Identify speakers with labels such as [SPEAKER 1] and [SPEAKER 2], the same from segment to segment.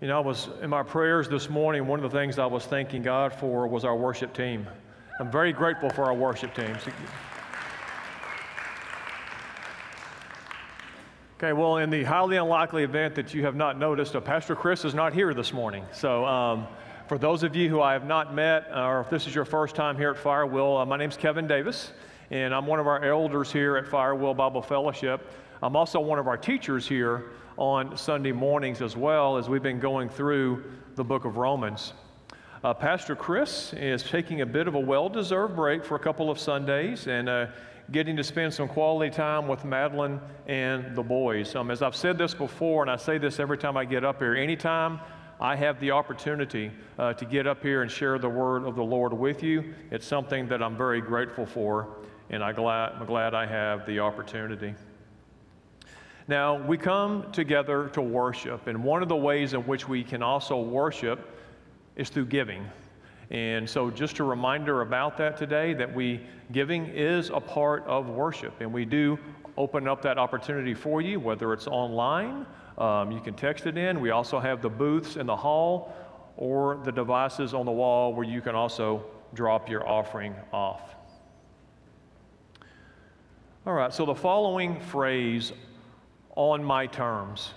[SPEAKER 1] You know, I was in my prayers this morning, one of the things I was thanking God for was our worship team. I'm very grateful for our worship team. Okay, well, in the highly unlikely event that you have not noticed, uh, Pastor Chris is not here this morning. So, um, for those of you who I have not met, or if this is your first time here at Firewheel, uh, my name's Kevin Davis, and I'm one of our elders here at Firewheel Bible Fellowship. I'm also one of our teachers here on Sunday mornings as well as we've been going through the book of Romans. Uh, Pastor Chris is taking a bit of a well deserved break for a couple of Sundays and uh, getting to spend some quality time with Madeline and the boys. Um, as I've said this before, and I say this every time I get up here, anytime I have the opportunity uh, to get up here and share the word of the Lord with you, it's something that I'm very grateful for, and I'm glad, I'm glad I have the opportunity. Now, we come together to worship, and one of the ways in which we can also worship is through giving. And so, just a reminder about that today that we giving is a part of worship, and we do open up that opportunity for you, whether it's online, um, you can text it in. We also have the booths in the hall or the devices on the wall where you can also drop your offering off. All right, so the following phrase on my terms.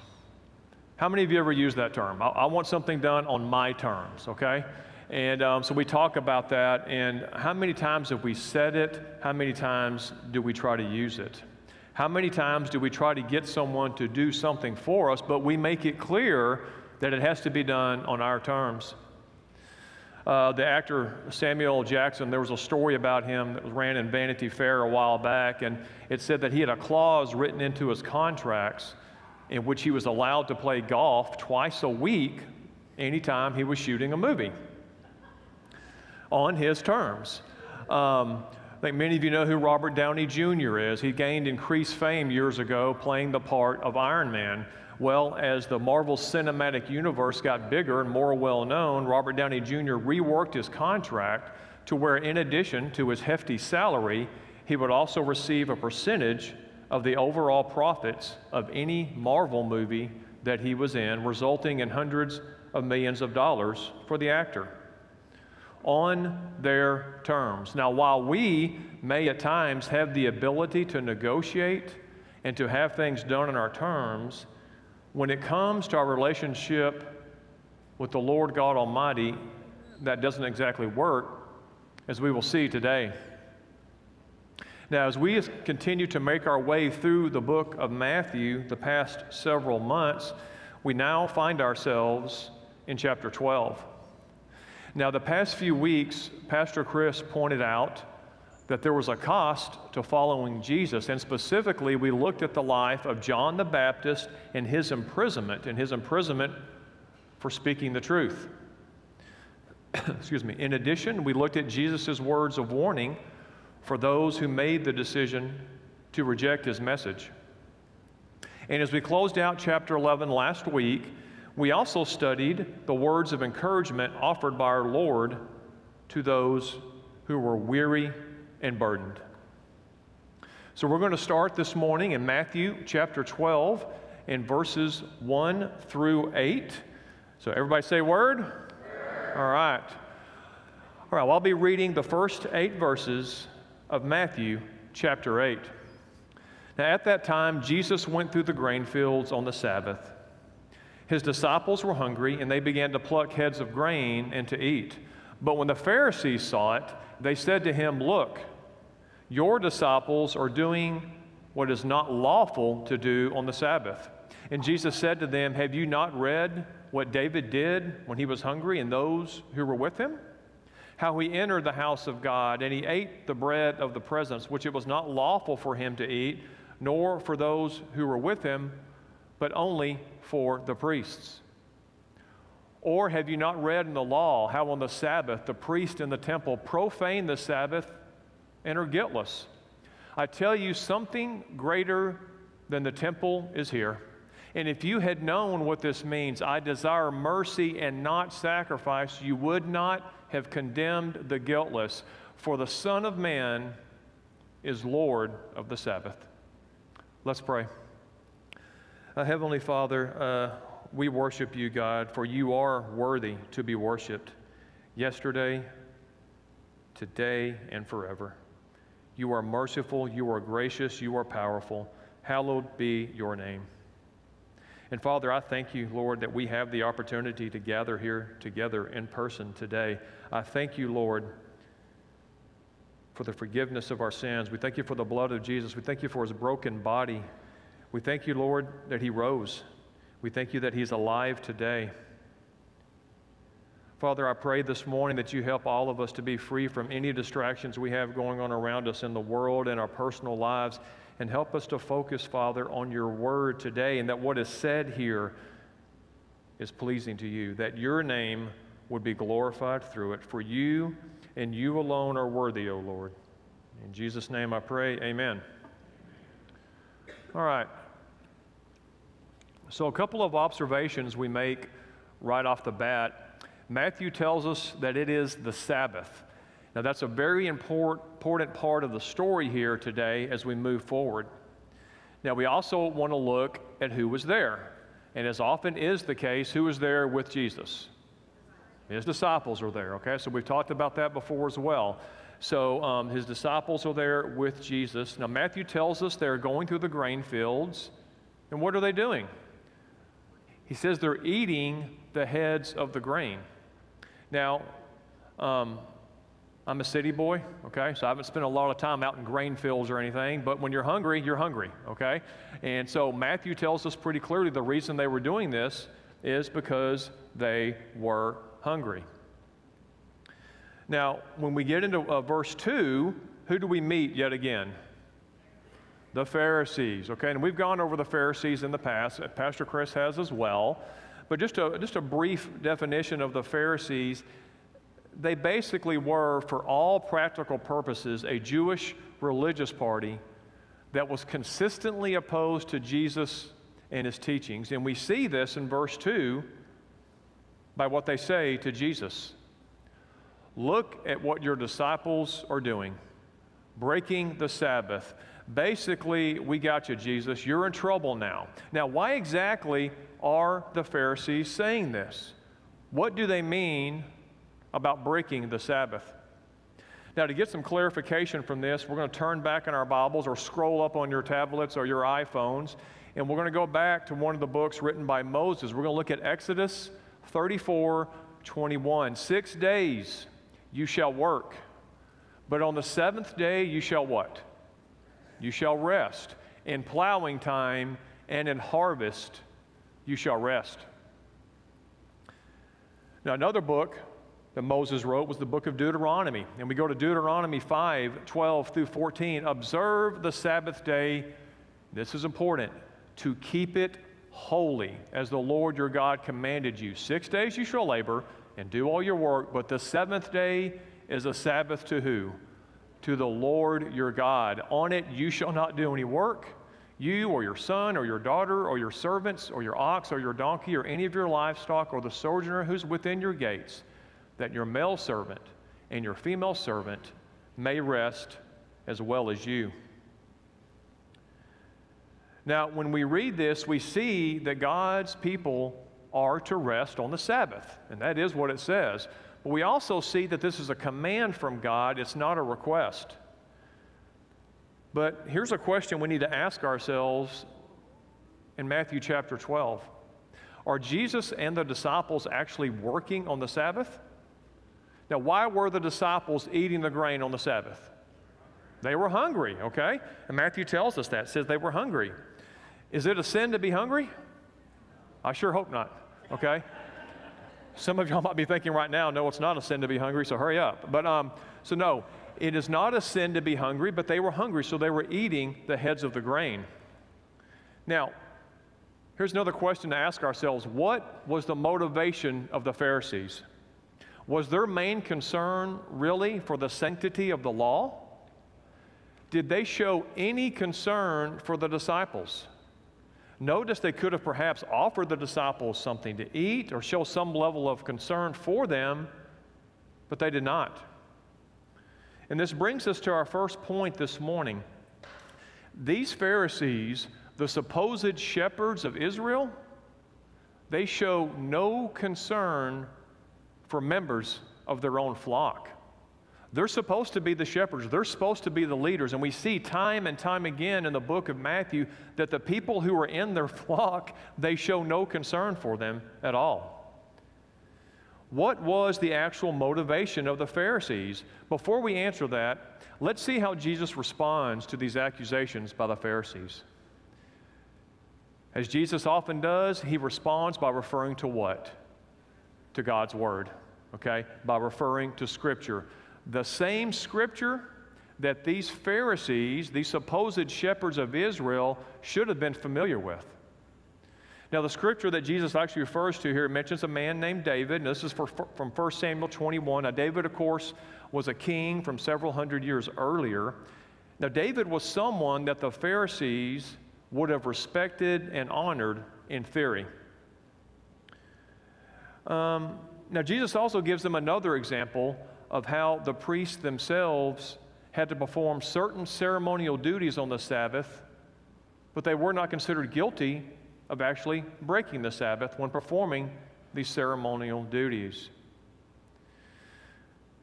[SPEAKER 1] How many of you ever use that term? I, I want something done on my terms, okay? And um, so we talk about that, and how many times have we said it? How many times do we try to use it? How many times do we try to get someone to do something for us, but we make it clear that it has to be done on our terms? Uh, the actor Samuel Jackson, there was a story about him that was ran in Vanity Fair a while back, and it said that he had a clause written into his contracts in which he was allowed to play golf twice a week anytime he was shooting a movie on his terms. Um, I think many of you know who Robert Downey Jr. is. He gained increased fame years ago playing the part of Iron Man. Well, as the Marvel Cinematic Universe got bigger and more well known, Robert Downey Jr. reworked his contract to where, in addition to his hefty salary, he would also receive a percentage of the overall profits of any Marvel movie that he was in, resulting in hundreds of millions of dollars for the actor on their terms. Now, while we may at times have the ability to negotiate and to have things done on our terms, when it comes to our relationship with the Lord God Almighty, that doesn't exactly work, as we will see today. Now, as we continue to make our way through the book of Matthew the past several months, we now find ourselves in chapter 12. Now, the past few weeks, Pastor Chris pointed out that there was a cost to following Jesus, and specifically, we looked at the life of John the Baptist and his imprisonment, and his imprisonment for speaking the truth. Excuse me. In addition, we looked at Jesus' words of warning for those who made the decision to reject his message. And as we closed out chapter 11 last week, we also studied the words of encouragement offered by our Lord to those who were weary and burdened. So we're going to start this morning in Matthew chapter 12 in verses 1 through 8. So everybody say word. word. All right. All right, well, I'll be reading the first eight verses of Matthew chapter 8. Now, at that time, Jesus went through the grain fields on the Sabbath. His disciples were hungry, and they began to pluck heads of grain and to eat. But when the Pharisees saw it, they said to him, Look, your disciples are doing what is not lawful to do on the Sabbath. And Jesus said to them, Have you not read what David did when he was hungry and those who were with him? How he entered the house of God and he ate the bread of the presence, which it was not lawful for him to eat, nor for those who were with him, but only for the priests? Or have you not read in the law how on the Sabbath the priest in the temple profaned the Sabbath and are guiltless? I tell you, something greater than the temple is here. And if you had known what this means, I desire mercy and not sacrifice, you would not have condemned the guiltless. For the Son of Man is Lord of the Sabbath. Let's pray. Uh, Heavenly Father, uh, we worship you, God, for you are worthy to be worshiped yesterday, today, and forever. You are merciful, you are gracious, you are powerful. Hallowed be your name. And Father, I thank you, Lord, that we have the opportunity to gather here together in person today. I thank you, Lord, for the forgiveness of our sins. We thank you for the blood of Jesus. We thank you for his broken body. We thank you, Lord, that he rose. We thank you that he's alive today. Father, I pray this morning that you help all of us to be free from any distractions we have going on around us in the world and our personal lives and help us to focus, Father, on your word today and that what is said here is pleasing to you, that your name would be glorified through it. For you and you alone are worthy, O Lord. In Jesus' name I pray, amen. All right. So, a couple of observations we make right off the bat. Matthew tells us that it is the Sabbath. Now, that's a very important part of the story here today as we move forward. Now, we also want to look at who was there. And as often is the case, who was there with Jesus? His disciples are there, okay? So we've talked about that before as well. So um, his disciples are there with Jesus. Now, Matthew tells us they're going through the grain fields. And what are they doing? He says they're eating the heads of the grain. Now, um, I'm a city boy, okay? So I haven't spent a lot of time out in grain fields or anything, but when you're hungry, you're hungry, okay? And so Matthew tells us pretty clearly the reason they were doing this is because they were hungry. Now, when we get into uh, verse 2, who do we meet yet again? The Pharisees, okay? And we've gone over the Pharisees in the past. Pastor Chris has as well. But just a, just a brief definition of the Pharisees they basically were, for all practical purposes, a Jewish religious party that was consistently opposed to Jesus and his teachings. And we see this in verse 2 by what they say to Jesus Look at what your disciples are doing, breaking the Sabbath. Basically, we got you, Jesus. You're in trouble now. Now, why exactly are the Pharisees saying this? What do they mean about breaking the Sabbath. Now, to get some clarification from this, we're going to turn back in our Bibles or scroll up on your tablets or your iPhones, and we're going to go back to one of the books written by Moses. We're going to look at Exodus 34 21. Six days you shall work, but on the seventh day you shall what? You shall rest. In plowing time and in harvest you shall rest. Now, another book that Moses wrote was the book of Deuteronomy. And we go to Deuteronomy 5 12 through 14. Observe the Sabbath day, this is important, to keep it holy as the Lord your God commanded you. Six days you shall labor and do all your work, but the seventh day is a Sabbath to who? To the Lord your God. On it you shall not do any work. You or your son or your daughter or your servants or your ox or your donkey or any of your livestock or the sojourner who's within your gates that your male servant and your female servant may rest as well as you. Now, when we read this, we see that God's people are to rest on the Sabbath, and that is what it says. But we also see that this is a command from God, it's not a request. But here's a question we need to ask ourselves in Matthew chapter 12 Are Jesus and the disciples actually working on the Sabbath? Now, why were the disciples eating the grain on the Sabbath? They were hungry, okay? And Matthew tells us that, says they were hungry. Is it a sin to be hungry? I sure hope not, okay? Some of y'all might be thinking right now, no, it's not a sin to be hungry, so hurry up. But, um, so no, it is not a sin to be hungry, but they were hungry, so they were eating the heads of the grain. Now, here's another question to ask ourselves What was the motivation of the Pharisees? Was their main concern really for the sanctity of the law? Did they show any concern for the disciples? Notice they could have perhaps offered the disciples something to eat or show some level of concern for them, but they did not. And this brings us to our first point this morning. These Pharisees, the supposed shepherds of Israel, they show no concern for members of their own flock. They're supposed to be the shepherds, they're supposed to be the leaders. And we see time and time again in the book of Matthew that the people who are in their flock, they show no concern for them at all. What was the actual motivation of the Pharisees? Before we answer that, let's see how Jesus responds to these accusations by the Pharisees. As Jesus often does, he responds by referring to what? To God's Word, okay? By referring to Scripture the same scripture that these Pharisees, these supposed shepherds of Israel, should have been familiar with. Now, the scripture that Jesus actually refers to here mentions a man named David, and this is for, from 1 Samuel 21. Now, David, of course, was a king from several hundred years earlier. Now, David was someone that the Pharisees would have respected and honored in theory. Um, now, Jesus also gives them another example of how the priests themselves had to perform certain ceremonial duties on the Sabbath, but they were not considered guilty of actually breaking the Sabbath when performing these ceremonial duties.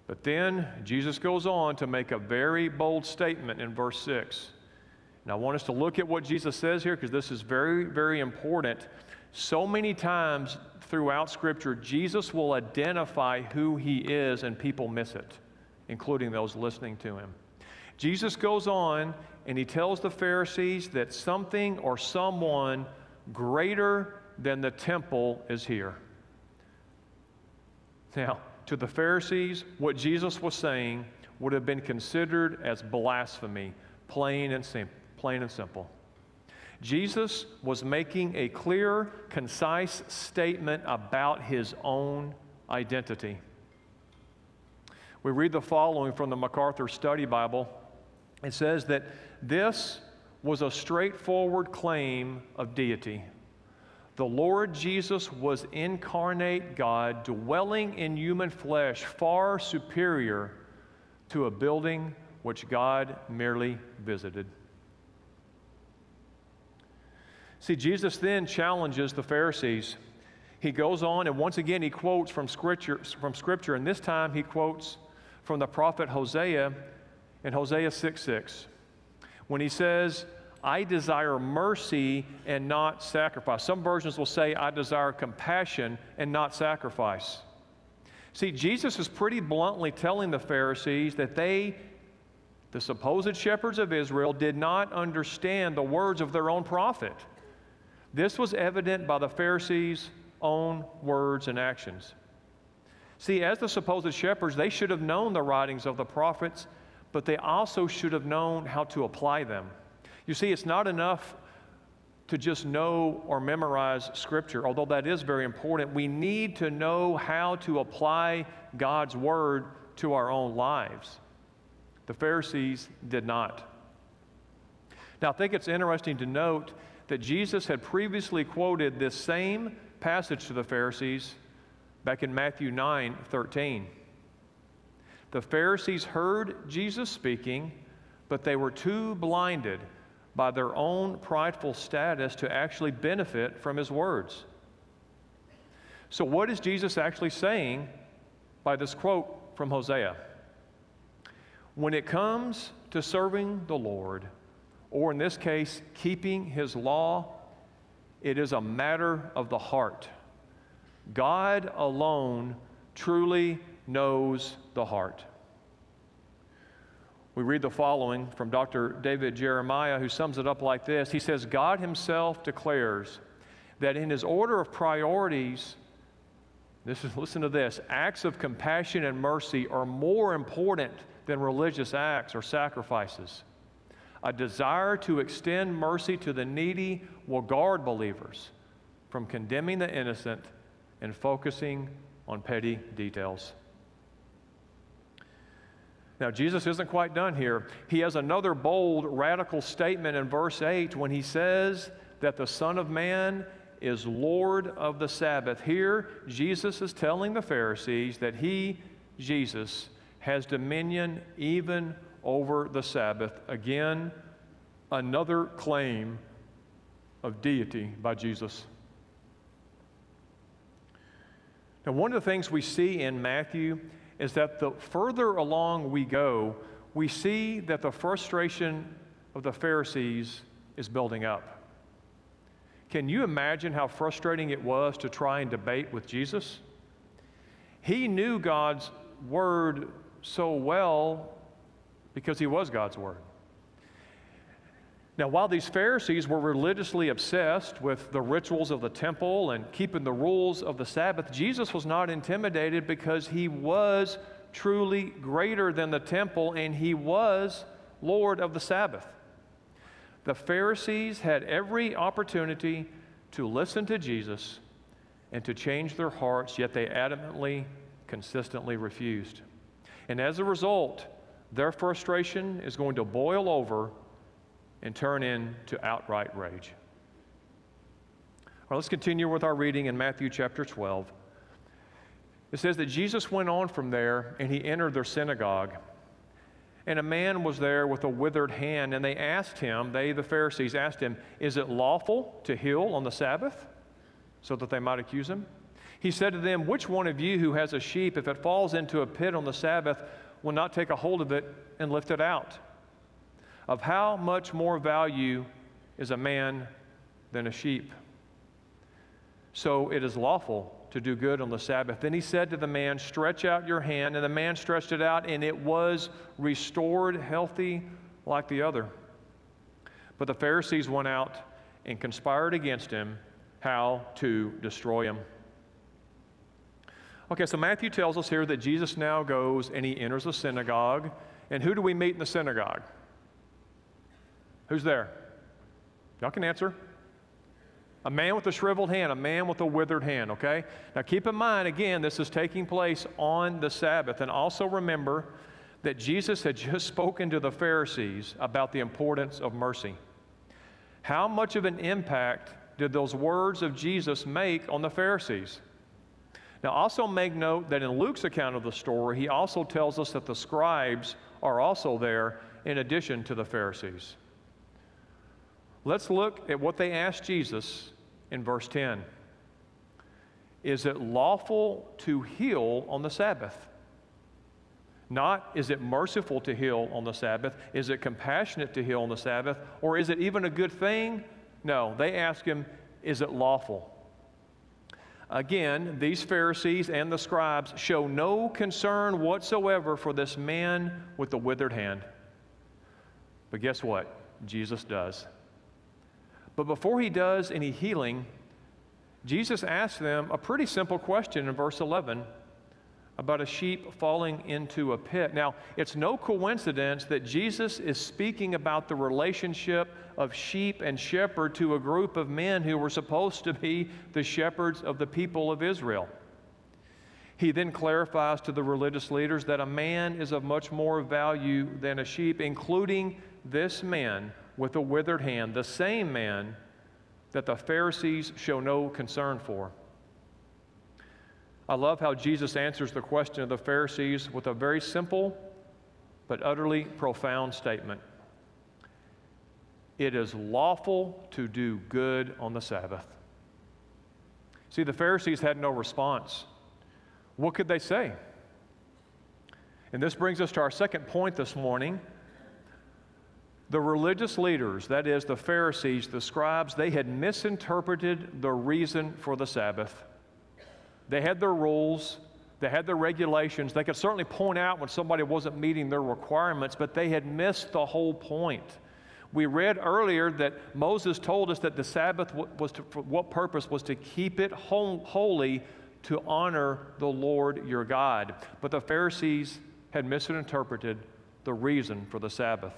[SPEAKER 1] But then Jesus goes on to make a very bold statement in verse 6. And I want us to look at what Jesus says here because this is very, very important. So many times throughout Scripture, Jesus will identify who he is, and people miss it, including those listening to him. Jesus goes on and he tells the Pharisees that something or someone greater than the temple is here. Now, to the Pharisees, what Jesus was saying would have been considered as blasphemy, plain and, sim- plain and simple. Jesus was making a clear, concise statement about his own identity. We read the following from the MacArthur Study Bible. It says that this was a straightforward claim of deity. The Lord Jesus was incarnate God, dwelling in human flesh, far superior to a building which God merely visited. See, Jesus then challenges the Pharisees. He goes on, and once again, he quotes from scripture, from scripture, and this time he quotes from the prophet Hosea in Hosea 6 6, when he says, I desire mercy and not sacrifice. Some versions will say, I desire compassion and not sacrifice. See, Jesus is pretty bluntly telling the Pharisees that they, the supposed shepherds of Israel, did not understand the words of their own prophet. This was evident by the Pharisees' own words and actions. See, as the supposed shepherds, they should have known the writings of the prophets, but they also should have known how to apply them. You see, it's not enough to just know or memorize Scripture, although that is very important. We need to know how to apply God's Word to our own lives. The Pharisees did not. Now, I think it's interesting to note that Jesus had previously quoted this same passage to the Pharisees back in Matthew 9 13. The Pharisees heard Jesus speaking, but they were too blinded by their own prideful status to actually benefit from his words. So, what is Jesus actually saying by this quote from Hosea? When it comes to serving the Lord, or in this case, keeping his law, it is a matter of the heart. God alone truly knows the heart. We read the following from Dr. David Jeremiah, who sums it up like this He says, God Himself declares that in His order of priorities, this is, listen to this, acts of compassion and mercy are more important than religious acts or sacrifices. A desire to extend mercy to the needy will guard believers from condemning the innocent and focusing on petty details. Now, Jesus isn't quite done here. He has another bold, radical statement in verse 8 when he says that the Son of Man is Lord of the Sabbath. Here, Jesus is telling the Pharisees that he, Jesus, has dominion even over the Sabbath. Again, another claim of deity by Jesus. Now, one of the things we see in Matthew is that the further along we go, we see that the frustration of the Pharisees is building up. Can you imagine how frustrating it was to try and debate with Jesus? He knew God's word so well because he was God's word. Now, while these Pharisees were religiously obsessed with the rituals of the temple and keeping the rules of the Sabbath, Jesus was not intimidated because he was truly greater than the temple and he was Lord of the Sabbath. The Pharisees had every opportunity to listen to Jesus and to change their hearts, yet they adamantly, consistently refused. And as a result, their frustration is going to boil over and turn into outright rage. All right, let's continue with our reading in Matthew chapter 12. It says that Jesus went on from there and he entered their synagogue. And a man was there with a withered hand, and they asked him, they, the Pharisees, asked him, Is it lawful to heal on the Sabbath? So that they might accuse him. He said to them, Which one of you who has a sheep, if it falls into a pit on the Sabbath, will not take a hold of it and lift it out? Of how much more value is a man than a sheep? So it is lawful to do good on the Sabbath. Then he said to the man, Stretch out your hand. And the man stretched it out, and it was restored, healthy like the other. But the Pharisees went out and conspired against him how to destroy him. Okay, so Matthew tells us here that Jesus now goes and he enters the synagogue. And who do we meet in the synagogue? Who's there? Y'all can answer. A man with a shriveled hand, a man with a withered hand, okay? Now keep in mind, again, this is taking place on the Sabbath. And also remember that Jesus had just spoken to the Pharisees about the importance of mercy. How much of an impact did those words of Jesus make on the Pharisees? Now, also make note that in Luke's account of the story, he also tells us that the scribes are also there in addition to the Pharisees. Let's look at what they asked Jesus in verse 10. Is it lawful to heal on the Sabbath? Not is it merciful to heal on the Sabbath? Is it compassionate to heal on the Sabbath? Or is it even a good thing? No, they ask him, is it lawful? Again, these Pharisees and the scribes show no concern whatsoever for this man with the withered hand. But guess what? Jesus does. But before he does any healing, Jesus asks them a pretty simple question in verse 11 about a sheep falling into a pit. Now, it's no coincidence that Jesus is speaking about the relationship of sheep and shepherd to a group of men who were supposed to be the shepherds of the people of Israel. He then clarifies to the religious leaders that a man is of much more value than a sheep, including this man with a withered hand, the same man that the Pharisees show no concern for. I love how Jesus answers the question of the Pharisees with a very simple but utterly profound statement It is lawful to do good on the Sabbath. See, the Pharisees had no response. What could they say? And this brings us to our second point this morning the religious leaders, that is, the Pharisees, the scribes, they had misinterpreted the reason for the Sabbath. They had their rules, they had their regulations. They could certainly point out when somebody wasn't meeting their requirements, but they had missed the whole point. We read earlier that Moses told us that the Sabbath was to, for what purpose was to keep it holy to honor the Lord your God. But the Pharisees had misinterpreted the reason for the Sabbath.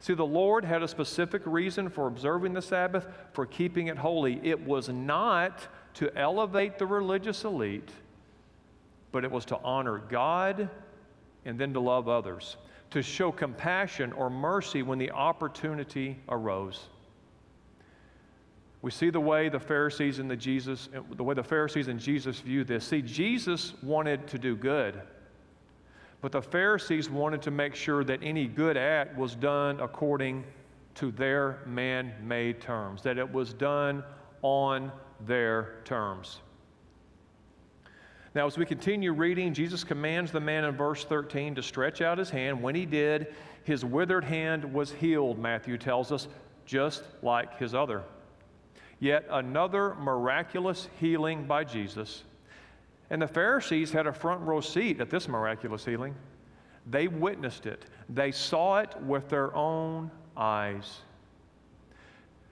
[SPEAKER 1] See, the Lord had a specific reason for observing the Sabbath, for keeping it holy. It was not to elevate the religious elite, but it was to honor God and then to love others, to show compassion or mercy when the opportunity arose. We see the way the Pharisees and the Jesus, the way the Pharisees and Jesus view this. See, Jesus wanted to do good. But the Pharisees wanted to make sure that any good act was done according to their man made terms, that it was done on their terms. Now, as we continue reading, Jesus commands the man in verse 13 to stretch out his hand. When he did, his withered hand was healed, Matthew tells us, just like his other. Yet another miraculous healing by Jesus. And the Pharisees had a front row seat at this miraculous healing. They witnessed it, they saw it with their own eyes.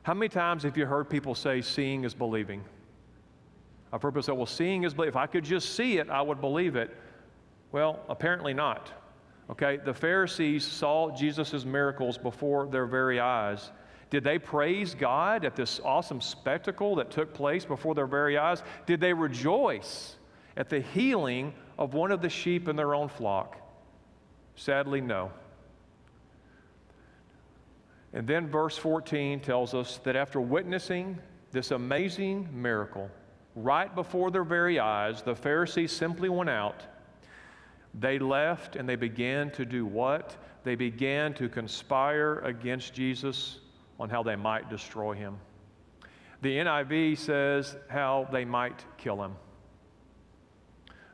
[SPEAKER 1] How many times have you heard people say, seeing is believing? I've heard people say, well, seeing is believing. If I could just see it, I would believe it. Well, apparently not. Okay, the Pharisees saw Jesus' miracles before their very eyes. Did they praise God at this awesome spectacle that took place before their very eyes? Did they rejoice at the healing of one of the sheep in their own flock? Sadly, no. And then verse 14 tells us that after witnessing this amazing miracle right before their very eyes, the Pharisees simply went out. They left and they began to do what? They began to conspire against Jesus on how they might destroy him. The NIV says how they might kill him.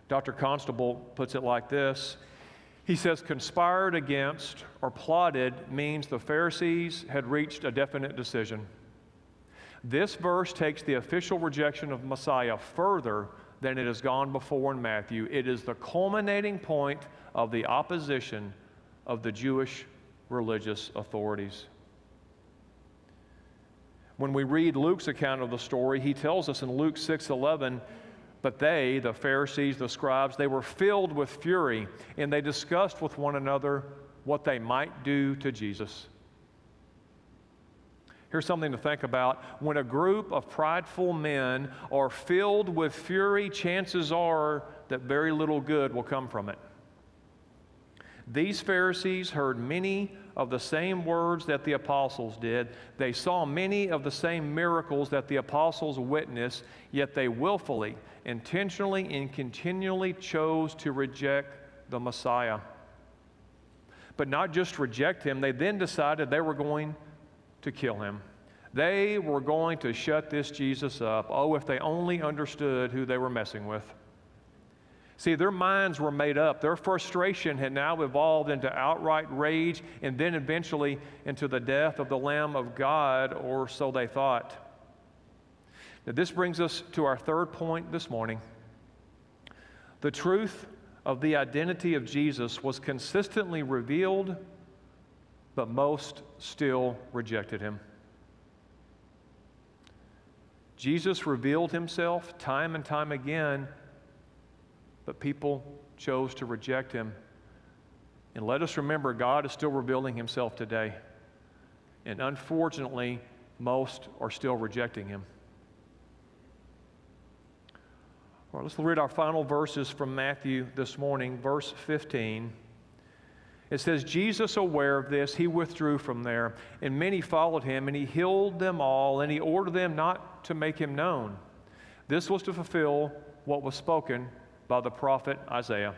[SPEAKER 1] Dr. Constable puts it like this He says, conspired against or plotted means the Pharisees had reached a definite decision. This verse takes the official rejection of Messiah further than it has gone before in Matthew. It is the culminating point of the opposition of the Jewish religious authorities. When we read Luke's account of the story, he tells us in Luke 6:11, but they, the Pharisees, the scribes, they were filled with fury, and they discussed with one another what they might do to Jesus. Here's something to think about. When a group of prideful men are filled with fury, chances are that very little good will come from it. These Pharisees heard many of the same words that the apostles did. They saw many of the same miracles that the apostles witnessed, yet they willfully, intentionally, and continually chose to reject the Messiah. But not just reject him, they then decided they were going to kill him. They were going to shut this Jesus up. Oh, if they only understood who they were messing with. See, their minds were made up. Their frustration had now evolved into outright rage and then eventually into the death of the Lamb of God, or so they thought. Now, this brings us to our third point this morning. The truth of the identity of Jesus was consistently revealed, but most still rejected him. Jesus revealed himself time and time again but people chose to reject him. And let us remember, God is still revealing himself today. And unfortunately, most are still rejecting him. All right, let's read our final verses from Matthew this morning, verse 15. It says, Jesus, aware of this, he withdrew from there, and many followed him, and he healed them all, and he ordered them not to make him known. This was to fulfill what was spoken by the prophet Isaiah.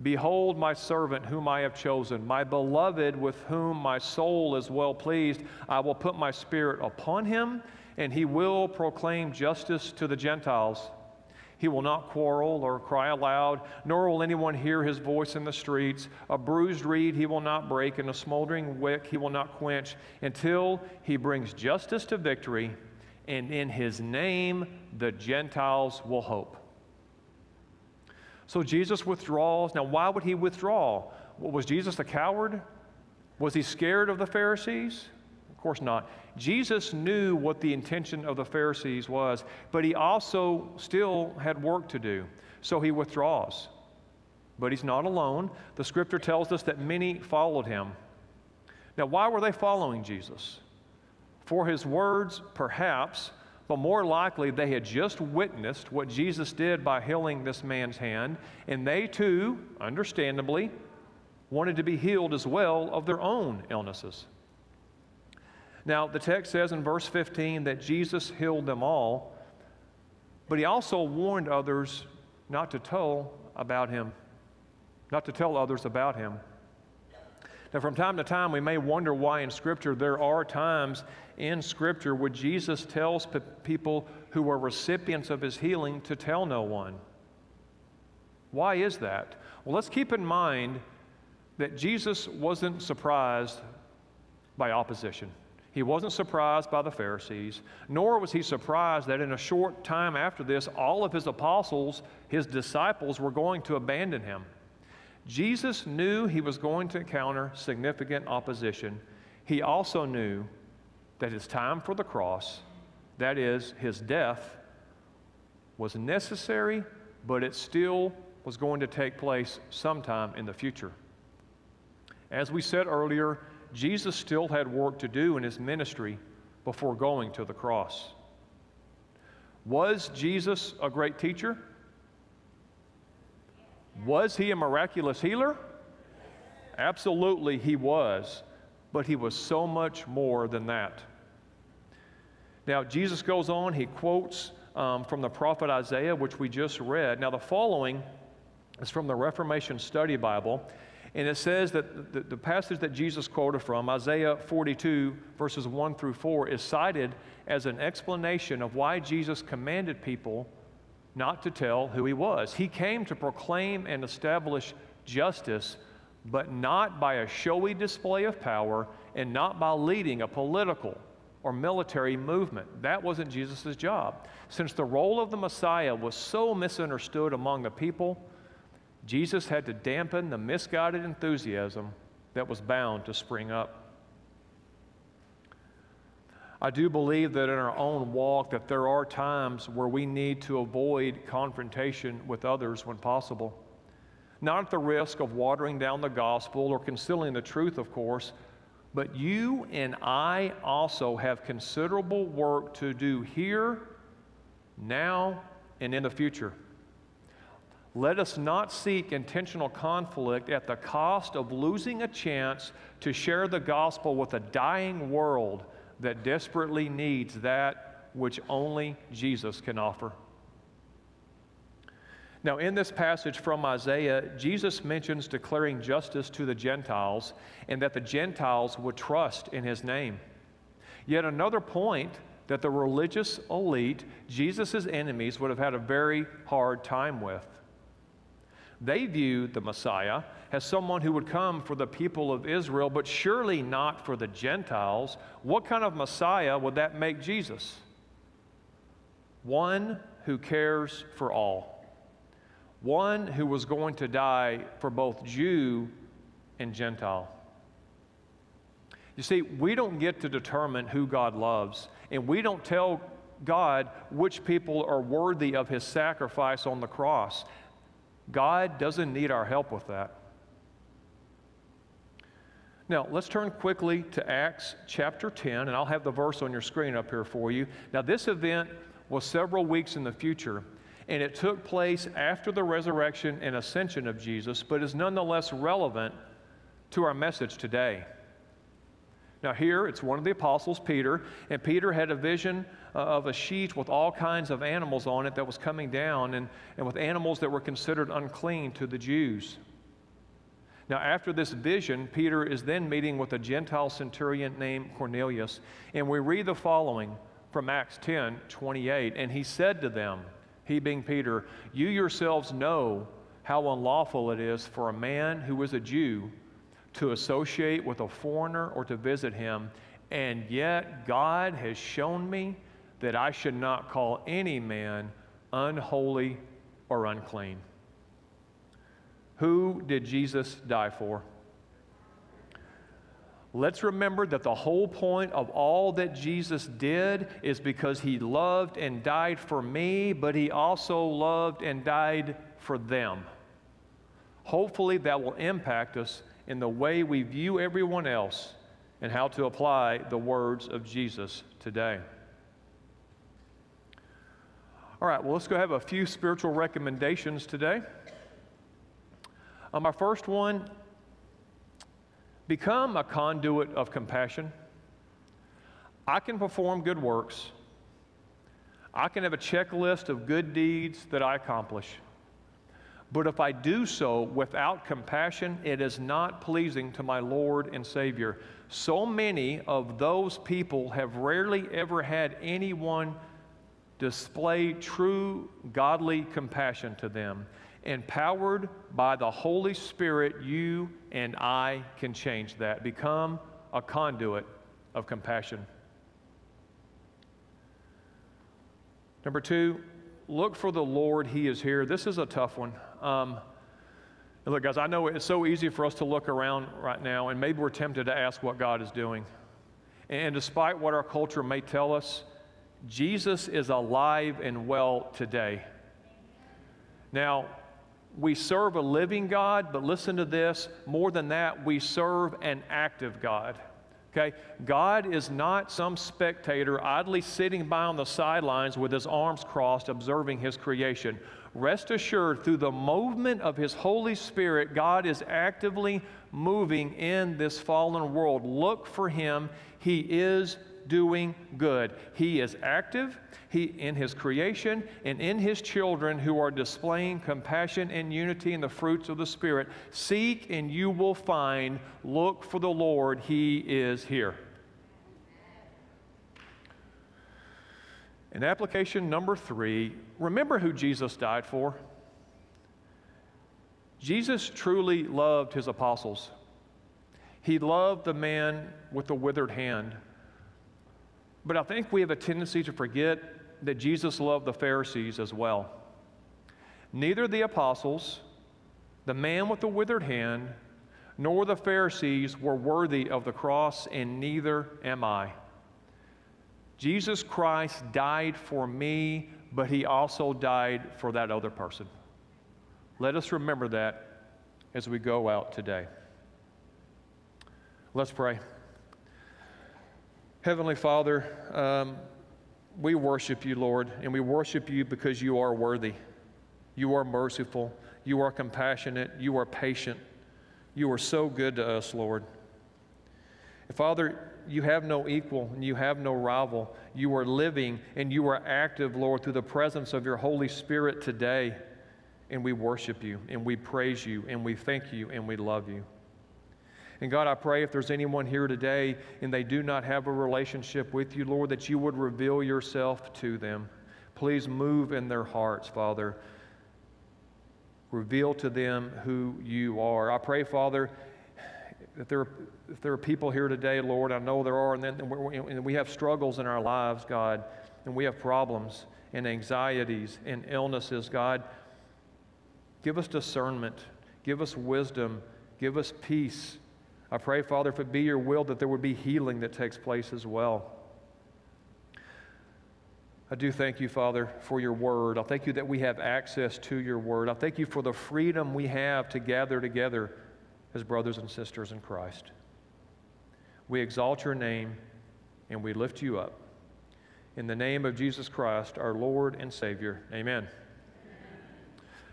[SPEAKER 1] Behold, my servant whom I have chosen, my beloved with whom my soul is well pleased. I will put my spirit upon him, and he will proclaim justice to the Gentiles. He will not quarrel or cry aloud, nor will anyone hear his voice in the streets. A bruised reed he will not break, and a smoldering wick he will not quench, until he brings justice to victory, and in his name the Gentiles will hope. So Jesus withdraws. Now, why would he withdraw? Was Jesus a coward? Was he scared of the Pharisees? Of course not. Jesus knew what the intention of the Pharisees was, but he also still had work to do. So he withdraws. But he's not alone. The scripture tells us that many followed him. Now, why were they following Jesus? For his words, perhaps, but more likely, they had just witnessed what Jesus did by healing this man's hand, and they too, understandably, wanted to be healed as well of their own illnesses. Now, the text says in verse 15 that Jesus healed them all, but he also warned others not to tell about him, not to tell others about him. Now, from time to time, we may wonder why in Scripture there are times in Scripture where Jesus tells pe- people who are recipients of his healing to tell no one. Why is that? Well, let's keep in mind that Jesus wasn't surprised by opposition. He wasn't surprised by the Pharisees, nor was he surprised that in a short time after this, all of his apostles, his disciples, were going to abandon him. Jesus knew he was going to encounter significant opposition. He also knew that his time for the cross, that is, his death, was necessary, but it still was going to take place sometime in the future. As we said earlier, Jesus still had work to do in his ministry before going to the cross. Was Jesus a great teacher? Was he a miraculous healer? Absolutely, he was, but he was so much more than that. Now, Jesus goes on, he quotes um, from the prophet Isaiah, which we just read. Now, the following is from the Reformation Study Bible, and it says that the, the, passage that Jesus quoted from, Isaiah 42, verses 1 through 4, is cited as an explanation of why Jesus commanded people not to tell who he was. He came to proclaim and establish justice, but not by a showy display of power and not by leading a political or military movement. That wasn't Jesus' job. Since the role of the Messiah was so misunderstood among the people, Jesus had to dampen the misguided enthusiasm that was bound to spring up. I do believe that in our own walk that there are times where we need to avoid confrontation with others when possible. Not at the risk of watering down the gospel or concealing the truth, of course, but you and I also have considerable work to do here, now, and in the future. Let us not seek intentional conflict at the cost of losing a chance to share the gospel with a dying world that desperately needs that which only Jesus can offer. Now, in this passage from Isaiah, Jesus mentions declaring justice to the Gentiles and that the Gentiles would trust in his name. Yet another point that the religious elite, Jesus' enemies, would have had a very hard time with. They viewed the Messiah as someone who would come for the people of Israel, but surely not for the Gentiles. What kind of Messiah would that make Jesus? One who cares for all, one who was going to die for both Jew and Gentile. You see, we don't get to determine who God loves, and we don't tell God which people are worthy of his sacrifice on the cross. God doesn't need our help with that. Now, let's turn quickly to Acts chapter 10, and I'll have the verse on your screen up here for you. Now, this event was several weeks in the future, and it took place after the resurrection and ascension of Jesus, but is nonetheless relevant to our message today. Now, here it's one of the apostles, Peter, and Peter had a vision uh, of a sheet with all kinds of animals on it that was coming down, and, and with animals that were considered unclean to the Jews. Now, after this vision, Peter is then meeting with a Gentile centurion named Cornelius, and we read the following from Acts 10 28. And he said to them, he being Peter, You yourselves know how unlawful it is for a man who is a Jew to associate with a foreigner or to visit him, and yet God has shown me that I should not call any man unholy or unclean. Who did Jesus die for? Let's remember that the whole point of all that Jesus did is because he loved and died for me, but he also loved and died for them. Hopefully, that will impact us in the way we view everyone else and how to apply the words of Jesus today. All right, well, let's go have a few spiritual recommendations today. Um, first one become a conduit of compassion. I can perform good works. I can have a checklist of good deeds that I accomplish. But if I do so without compassion, it is not pleasing to my Lord and Savior. So many of those people have rarely ever had anyone display true godly compassion to them. Empowered by the Holy Spirit, you and I can change that. Become a conduit of compassion. Number two, look for the Lord. He is here. This is a tough one. Um, look, guys, I know it's so easy for us to look around right now, and maybe we're tempted to ask what God is doing. And despite what our culture may tell us, Jesus is alive and well today. Now, we serve a living God, but listen to this more than that, we serve an active God. Okay? God is not some spectator idly sitting by on the sidelines with his arms crossed, observing his creation. Rest assured, through the movement of his Holy Spirit, God is actively moving in this fallen world. Look for him. He is doing good. He is active he, in his creation and in his children who are displaying compassion and unity in the fruits of the Spirit. Seek and you will find. Look for the Lord. He is here. And application number three remember who Jesus died for. Jesus truly loved his apostles. He loved the man with the withered hand. But I think we have a tendency to forget that Jesus loved the Pharisees as well. Neither the apostles, the man with the withered hand, nor the Pharisees were worthy of the cross, and neither am I. Jesus Christ died for me, but he also died for that other person. Let us remember that as we go out today. Let's pray. Heavenly Father, um, we worship you, Lord, and we worship you because you are worthy. You are merciful. You are compassionate. You are patient. You are so good to us, Lord. Father, you have no equal and you have no rival. You are living and you are active, Lord, through the presence of your Holy Spirit today. And we worship you and we praise you and we thank you and we love you. And God, I pray if there's anyone here today and they do not have a relationship with you, Lord, that you would reveal yourself to them. Please move in their hearts, Father. Reveal to them who you are. I pray, Father, if there, are, if there are people here today, Lord, I know there are, and, then, and we have struggles in our lives, God, and we have problems and anxieties and illnesses, God. Give us discernment, give us wisdom, give us peace. I pray, Father, if it be your will, that there would be healing that takes place as well. I do thank you, Father, for your word. I thank you that we have access to your word. I thank you for the freedom we have to gather together as brothers and sisters in Christ. We exalt your name and we lift you up. In the name of Jesus Christ, our Lord and Savior, amen.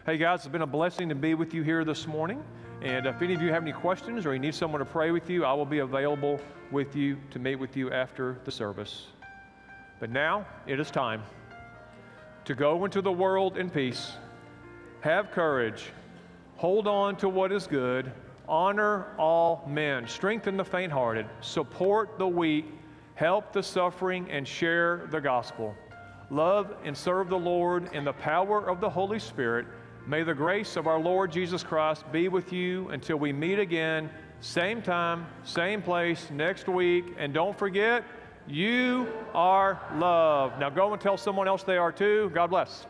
[SPEAKER 1] Hey, guys, it's been a blessing to be with you here this morning. And if any of you have any questions or you need someone to pray with you, I will be available with you to meet with you after the service. But now it is time to go into the world in peace. Have courage. Hold on to what is good. Honor all men. Strengthen the faint hearted. Support the weak. Help the suffering and share the gospel. Love and serve the Lord in the power of the Holy Spirit May the grace of our Lord Jesus Christ be with you until we meet again, same time, same place next week. And don't forget, you are loved. Now go and tell someone else they are too. God bless.